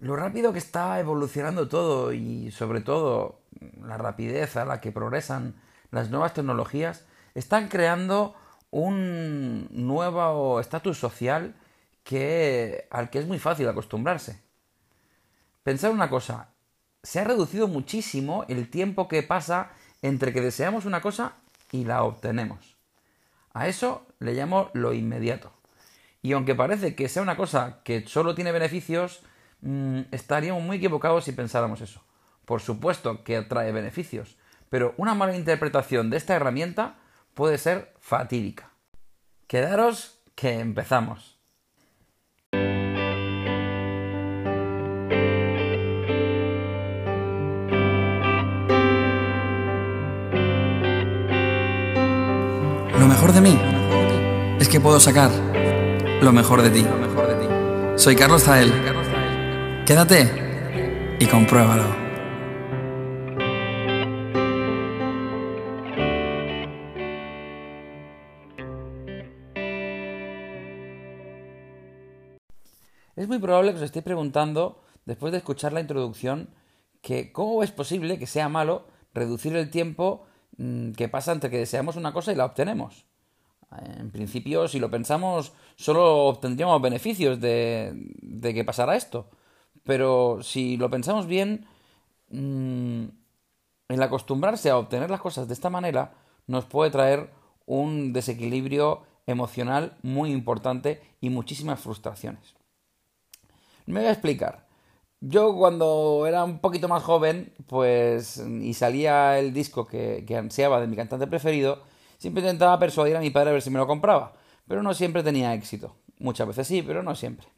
lo rápido que está evolucionando todo y sobre todo la rapidez a la que progresan las nuevas tecnologías están creando un nuevo estatus social que, al que es muy fácil acostumbrarse. Pensar una cosa, se ha reducido muchísimo el tiempo que pasa entre que deseamos una cosa y la obtenemos. A eso le llamo lo inmediato. Y aunque parece que sea una cosa que solo tiene beneficios, mm, estaríamos muy equivocados si pensáramos eso. Por supuesto que trae beneficios, pero una mala interpretación de esta herramienta puede ser fatídica. Quedaros que empezamos. Lo mejor de mí es que puedo sacar lo mejor de ti. Soy Carlos Zael. Quédate y compruébalo. Es muy probable que os estéis preguntando, después de escuchar la introducción, que cómo es posible que sea malo reducir el tiempo mm, que pasa entre que deseamos una cosa y la obtenemos. En principio, si lo pensamos, solo obtendríamos beneficios de, de que pasara esto. Pero si lo pensamos bien, mm, el acostumbrarse a obtener las cosas de esta manera nos puede traer un desequilibrio emocional muy importante y muchísimas frustraciones. Me voy a explicar. Yo cuando era un poquito más joven, pues, y salía el disco que, que ansiaba de mi cantante preferido, siempre intentaba persuadir a mi padre a ver si me lo compraba, pero no siempre tenía éxito. Muchas veces sí, pero no siempre.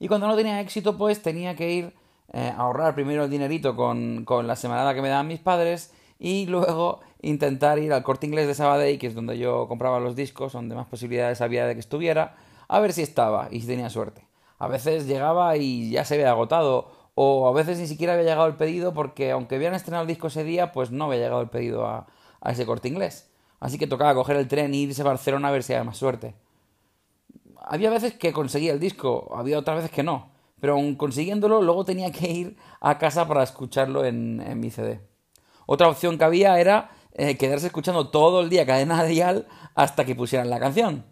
Y cuando no tenía éxito, pues tenía que ir eh, a ahorrar primero el dinerito con, con la semanada que me daban mis padres y luego intentar ir al corte inglés de Sabadell, que es donde yo compraba los discos, donde más posibilidades había de que estuviera, a ver si estaba y si tenía suerte. A veces llegaba y ya se había agotado, o a veces ni siquiera había llegado el pedido porque aunque habían estrenado el disco ese día, pues no había llegado el pedido a, a ese corte inglés. Así que tocaba coger el tren e irse a Barcelona a ver si había más suerte. Había veces que conseguía el disco, había otras veces que no. Pero aun consiguiéndolo, luego tenía que ir a casa para escucharlo en, en mi CD. Otra opción que había era eh, quedarse escuchando todo el día cadena dial hasta que pusieran la canción.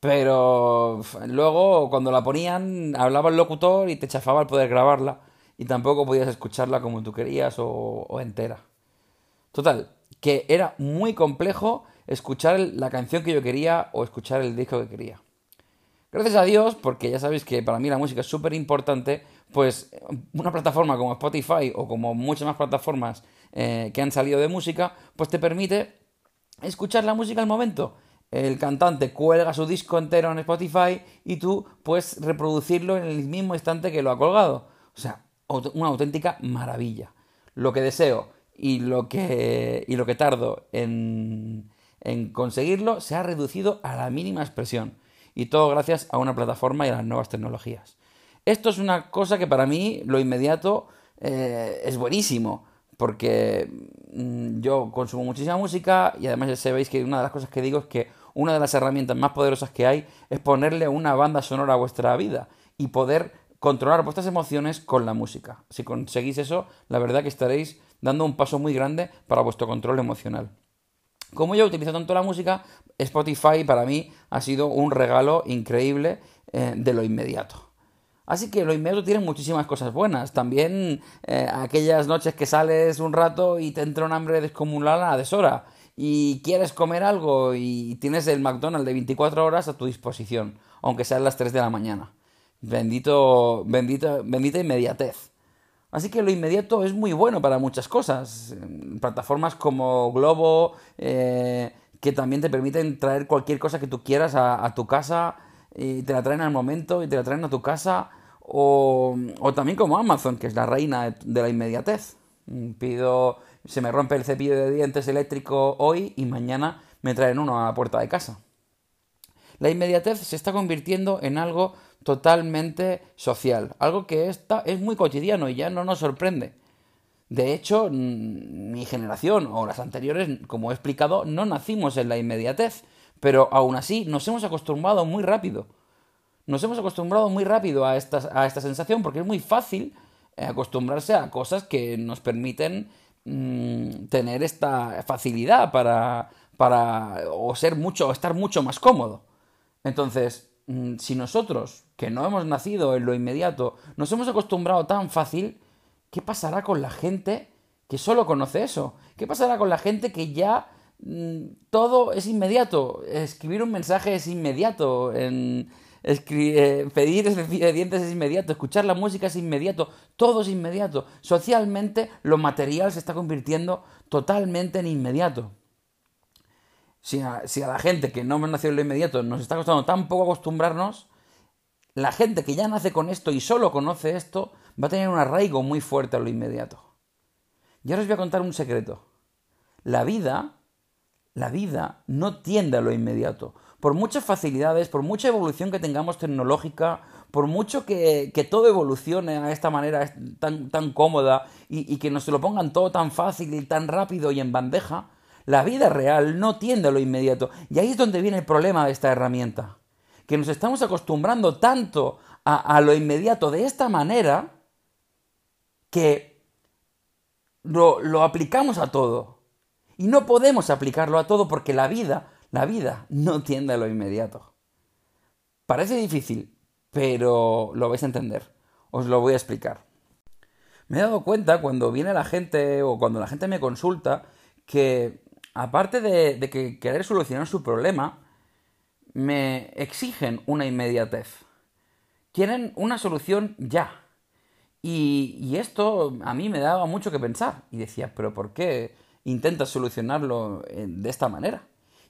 Pero luego, cuando la ponían, hablaba el locutor y te chafaba el poder grabarla. Y tampoco podías escucharla como tú querías o, o entera. Total, que era muy complejo escuchar la canción que yo quería o escuchar el disco que quería. Gracias a Dios, porque ya sabéis que para mí la música es súper importante, pues una plataforma como Spotify o como muchas más plataformas eh, que han salido de música, pues te permite escuchar la música al momento el cantante cuelga su disco entero en Spotify y tú puedes reproducirlo en el mismo instante que lo ha colgado. O sea, una auténtica maravilla. Lo que deseo y lo que, y lo que tardo en, en conseguirlo se ha reducido a la mínima expresión. Y todo gracias a una plataforma y a las nuevas tecnologías. Esto es una cosa que para mí, lo inmediato, eh, es buenísimo porque mm, yo consumo muchísima música y además ya sabéis que una de las cosas que digo es que una de las herramientas más poderosas que hay es ponerle una banda sonora a vuestra vida y poder controlar vuestras emociones con la música. Si conseguís eso, la verdad que estaréis dando un paso muy grande para vuestro control emocional. Como yo utilizo tanto la música, Spotify para mí ha sido un regalo increíble eh, de lo inmediato. Así que lo inmediato tiene muchísimas cosas buenas. También eh, aquellas noches que sales un rato y te entra un hambre descomunal a deshora y quieres comer algo y tienes el McDonald's de 24 horas a tu disposición, aunque sean las 3 de la mañana. Bendito, bendito, bendita inmediatez. Así que lo inmediato es muy bueno para muchas cosas. Plataformas como Globo, eh, que también te permiten traer cualquier cosa que tú quieras a, tu casa y te la traen al momento y te la traen a tu casa. O, o también como Amazon, que es la reina de, la inmediatez. Pido, se me rompe el cepillo de dientes eléctrico hoy y mañana me traen uno a la puerta de casa. La inmediatez se está convirtiendo en algo totalmente social, algo que está, es muy cotidiano y ya no nos sorprende. De hecho, mi generación o las anteriores, como he explicado, no nacimos en la inmediatez pero aún así nos hemos acostumbrado muy rápido. Nos hemos acostumbrado muy rápido a esta, a esta sensación porque es muy fácil eh, acostumbrarse a cosas que nos permiten mm, tener esta facilidad para, para o ser mucho o estar mucho más cómodo. Entonces, si nosotros, que no hemos nacido en lo inmediato, nos hemos acostumbrado tan fácil, ¿qué pasará con la gente que solo conoce eso? ¿Qué pasará con la gente que ya mm, todo es inmediato? Escribir un mensaje es inmediato, eh, pedir dientes es inmediato, escuchar la música es inmediato, todo es inmediato. Socialmente lo material se está convirtiendo totalmente en inmediato si a, la gente que no nacido en lo inmediato nos está costando tan poco acostumbrarnos, la gente que ya nace con esto y solo conoce esto va a tener un arraigo muy fuerte a lo inmediato. Y ahora os voy a contar un secreto. La vida, la vida no tiende a lo inmediato. Por muchas facilidades, por mucha evolución que tengamos tecnológica, por mucho que, todo evolucione a esta manera tan, tan cómoda y, y que nos lo pongan todo tan fácil y tan rápido y en bandeja, la vida real no tiende a lo inmediato. Y ahí es donde viene el problema de esta herramienta. Que nos estamos acostumbrando tanto a, lo inmediato de esta manera que lo, lo aplicamos a todo. Y no podemos aplicarlo a todo porque la vida, la vida no tiende a lo inmediato. Parece difícil, pero lo vais a entender. Os lo voy a explicar. Me he dado cuenta cuando viene la gente o cuando la gente me consulta que aparte de, que querer solucionar su problema, me exigen una inmediatez. Quieren una solución ya. Y, esto a mí me daba mucho que pensar. Y decía, pero ¿por qué intentas solucionarlo eh, de esta manera?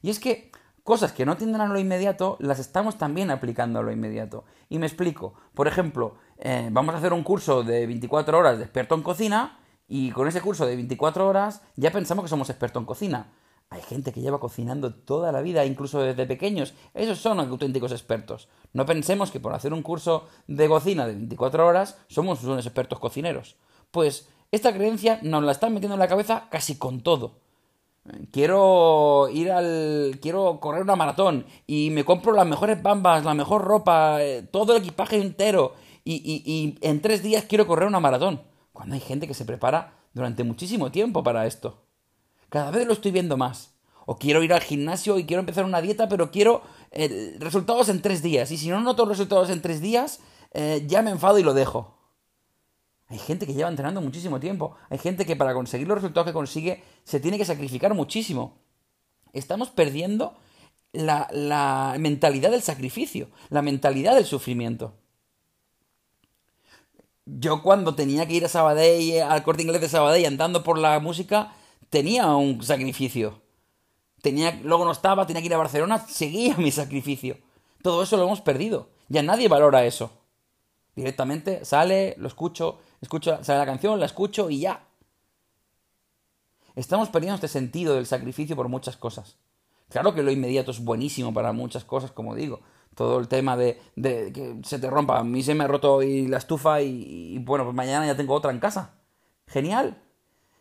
Y es que cosas que no tienden a lo inmediato las estamos también aplicando a lo inmediato. Y me explico. Por ejemplo, eh, vamos a hacer un curso de 24 horas de experto en cocina y con ese curso de 24 horas ya pensamos que somos expertos en cocina. Hay gente que lleva cocinando toda la vida, incluso desde pequeños. Esos son auténticos expertos. No pensemos que por hacer un curso de cocina de 24 horas somos unos expertos cocineros. Pues esta creencia nos la están metiendo en la cabeza casi con todo. Quiero ir al. Quiero correr una maratón y me compro las mejores bambas, la mejor ropa, eh, todo el equipaje entero y, y en tres días quiero correr una maratón. Cuando hay gente que se prepara durante muchísimo tiempo para esto. Cada vez lo estoy viendo más. O quiero ir al gimnasio y quiero empezar una dieta, pero quiero eh, resultados en tres días. Y si no noto resultados en tres días, eh, ya me enfado y lo dejo. Hay gente que lleva entrenando muchísimo tiempo. Hay gente que para conseguir los resultados que consigue se tiene que sacrificar muchísimo. Estamos perdiendo la, la mentalidad del sacrificio, la mentalidad del sufrimiento yo cuando tenía que ir a Sabadell, al corte inglés de Sabadell, andando por la música, tenía un sacrificio. Tenía, luego no estaba, tenía que ir a Barcelona, seguía mi sacrificio. Todo eso lo hemos perdido. Ya nadie valora eso. Directamente sale, lo escucho, escucho, sale la canción, la escucho y ya. Estamos perdiendo este sentido del sacrificio por muchas cosas. Claro que lo inmediato es buenísimo para muchas cosas, como digo, todo el tema de, que se te rompa. A mí se me ha roto y la estufa y, bueno, pues mañana ya tengo otra en casa. Genial.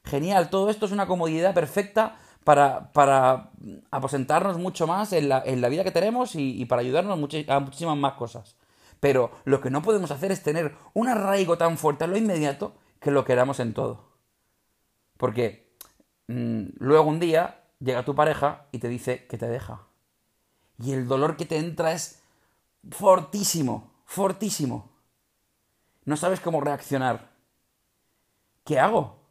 Genial. Todo esto es una comodidad perfecta para, para aposentarnos mucho más en la, en la vida que tenemos y, para ayudarnos a muchísimas más cosas. Pero lo que no podemos hacer es tener un arraigo tan fuerte a lo inmediato que lo queramos en todo. Porque mm, luego un día llega tu pareja y te dice que te deja. Y el dolor que te entra es fortísimo, fortísimo. No sabes cómo reaccionar. ¿Qué hago?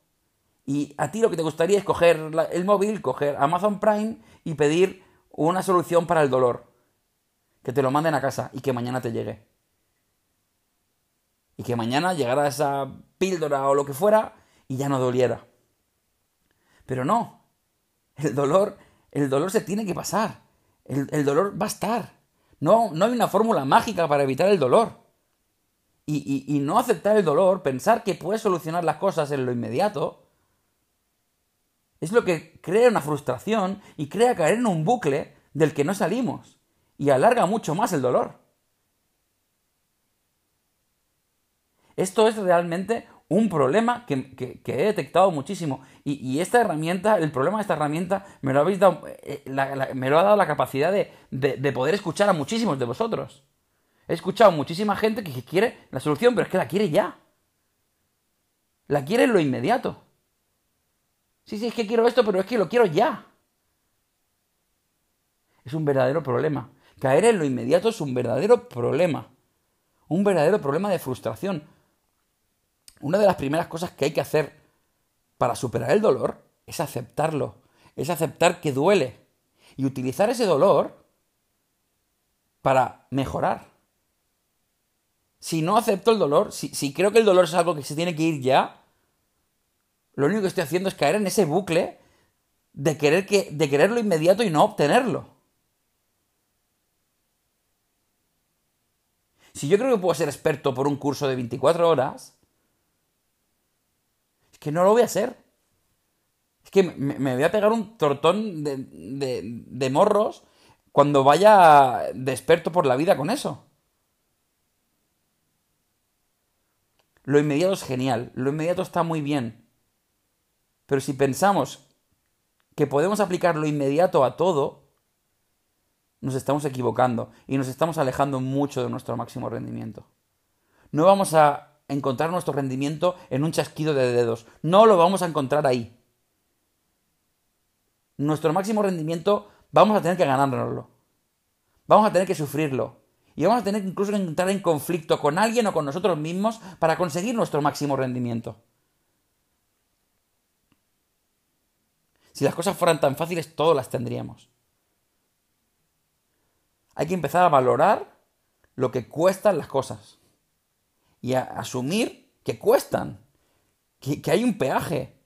Y a ti lo que te gustaría es coger el móvil, coger Amazon Prime y pedir una solución para el dolor. Que te lo manden a casa y que mañana te llegue. Y que mañana llegara esa píldora o lo que fuera y ya no doliera. Pero no. El dolor, el dolor se tiene que pasar. El, el dolor va a estar. No, no hay una fórmula mágica para evitar el dolor. Y, no aceptar el dolor, pensar que puedes solucionar las cosas en lo inmediato, es lo que crea una frustración y crea caer en un bucle del que no salimos y alarga mucho más el dolor. Esto es realmente un problema que, he detectado muchísimo. Y, esta herramienta, el problema de esta herramienta, me lo, habéis dado, eh, me lo ha dado la capacidad de, poder escuchar a muchísimos de vosotros. He escuchado muchísima gente que quiere la solución, pero es que la quiere ya. La quiere en lo inmediato. Sí, sí, es que quiero esto, pero es que lo quiero ya. Es un verdadero problema. Caer en lo inmediato es un verdadero problema. Un verdadero problema de frustración. Una de las primeras cosas que hay que hacer para superar el dolor es aceptarlo. Es aceptar que duele. Y utilizar ese dolor para mejorar. Si no acepto el dolor, si, creo que el dolor es algo que se tiene que ir ya, lo único que estoy haciendo es caer en ese bucle de querer, que, de querer lo inmediato y no obtenerlo. Si yo creo que puedo ser experto por un curso de 24 horas, que no lo voy a ser. Es que me, voy a pegar un tortón de, de morros cuando vaya de experto por la vida con eso. Lo inmediato es genial, lo inmediato está muy bien. Pero si pensamos que podemos aplicar lo inmediato a todo, nos estamos equivocando y nos estamos alejando mucho de nuestro máximo rendimiento. No vamos a encontrar nuestro rendimiento en un chasquido de dedos. No lo vamos a encontrar ahí. Nuestro máximo rendimiento vamos a tener que ganárnoslo. Vamos a tener que sufrirlo. Y vamos a tener incluso que entrar en conflicto con alguien o con nosotros mismos para conseguir nuestro máximo rendimiento. Si las cosas fueran tan fáciles, todas las tendríamos. Hay que empezar a valorar lo que cuestan las cosas. Y a asumir que cuestan. Que, hay un peaje.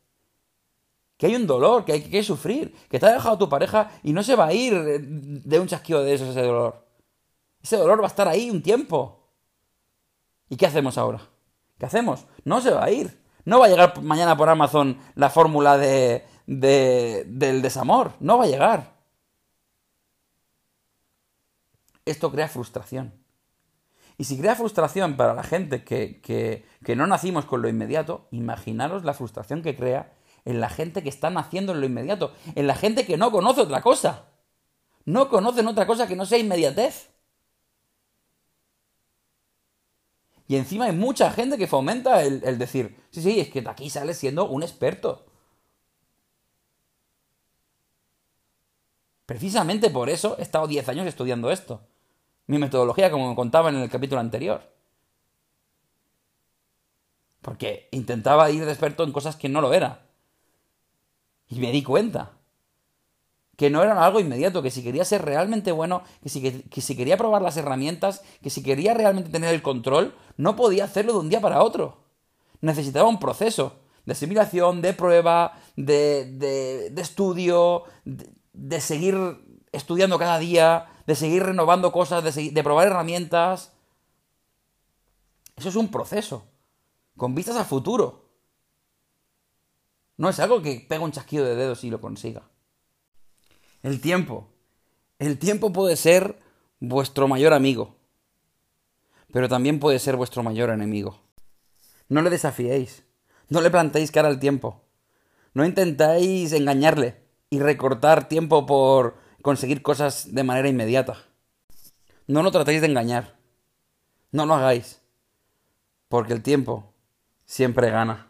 Que hay un dolor, que hay que sufrir. Que te ha dejado tu pareja y no se va a ir de un chasquido de eso ese dolor. Ese dolor va a estar ahí un tiempo. ¿Y qué hacemos ahora? ¿Qué hacemos? No se va a ir. No va a llegar mañana por Amazon la fórmula de, del desamor. No va a llegar. Esto crea frustración. Y si crea frustración para la gente que, que, no nacimos con lo inmediato, imaginaros la frustración que crea en la gente que está naciendo en lo inmediato, en la gente que no conoce otra cosa. No conocen otra cosa que no sea inmediatez. Y encima hay mucha gente que fomenta el, el decir, sí, sí, es que de aquí sales siendo un experto. Precisamente por eso he estado 10 años estudiando esto. Mi metodología, como me contaba en el capítulo anterior. Porque intentaba ir de experto en cosas que no lo era. Y me di cuenta. Que no era algo inmediato, que si quería ser realmente bueno, que si, que si quería probar las herramientas, que si quería realmente tener el control, no podía hacerlo de un día para otro. Necesitaba un proceso de asimilación, de prueba, de, de, de estudio, de seguir estudiando cada día, de seguir renovando cosas, de, probar herramientas. Eso es un proceso, con vistas a futuro. No es algo que pega un chasquido de dedos y lo consiga. El tiempo. El tiempo puede ser vuestro mayor amigo, pero también puede ser vuestro mayor enemigo. No le desafiéis, no le plantéis cara al tiempo, no intentáis engañarle, y recortar tiempo por conseguir cosas de manera inmediata. No lo tratéis de engañar. No lo hagáis. Porque el tiempo siempre gana.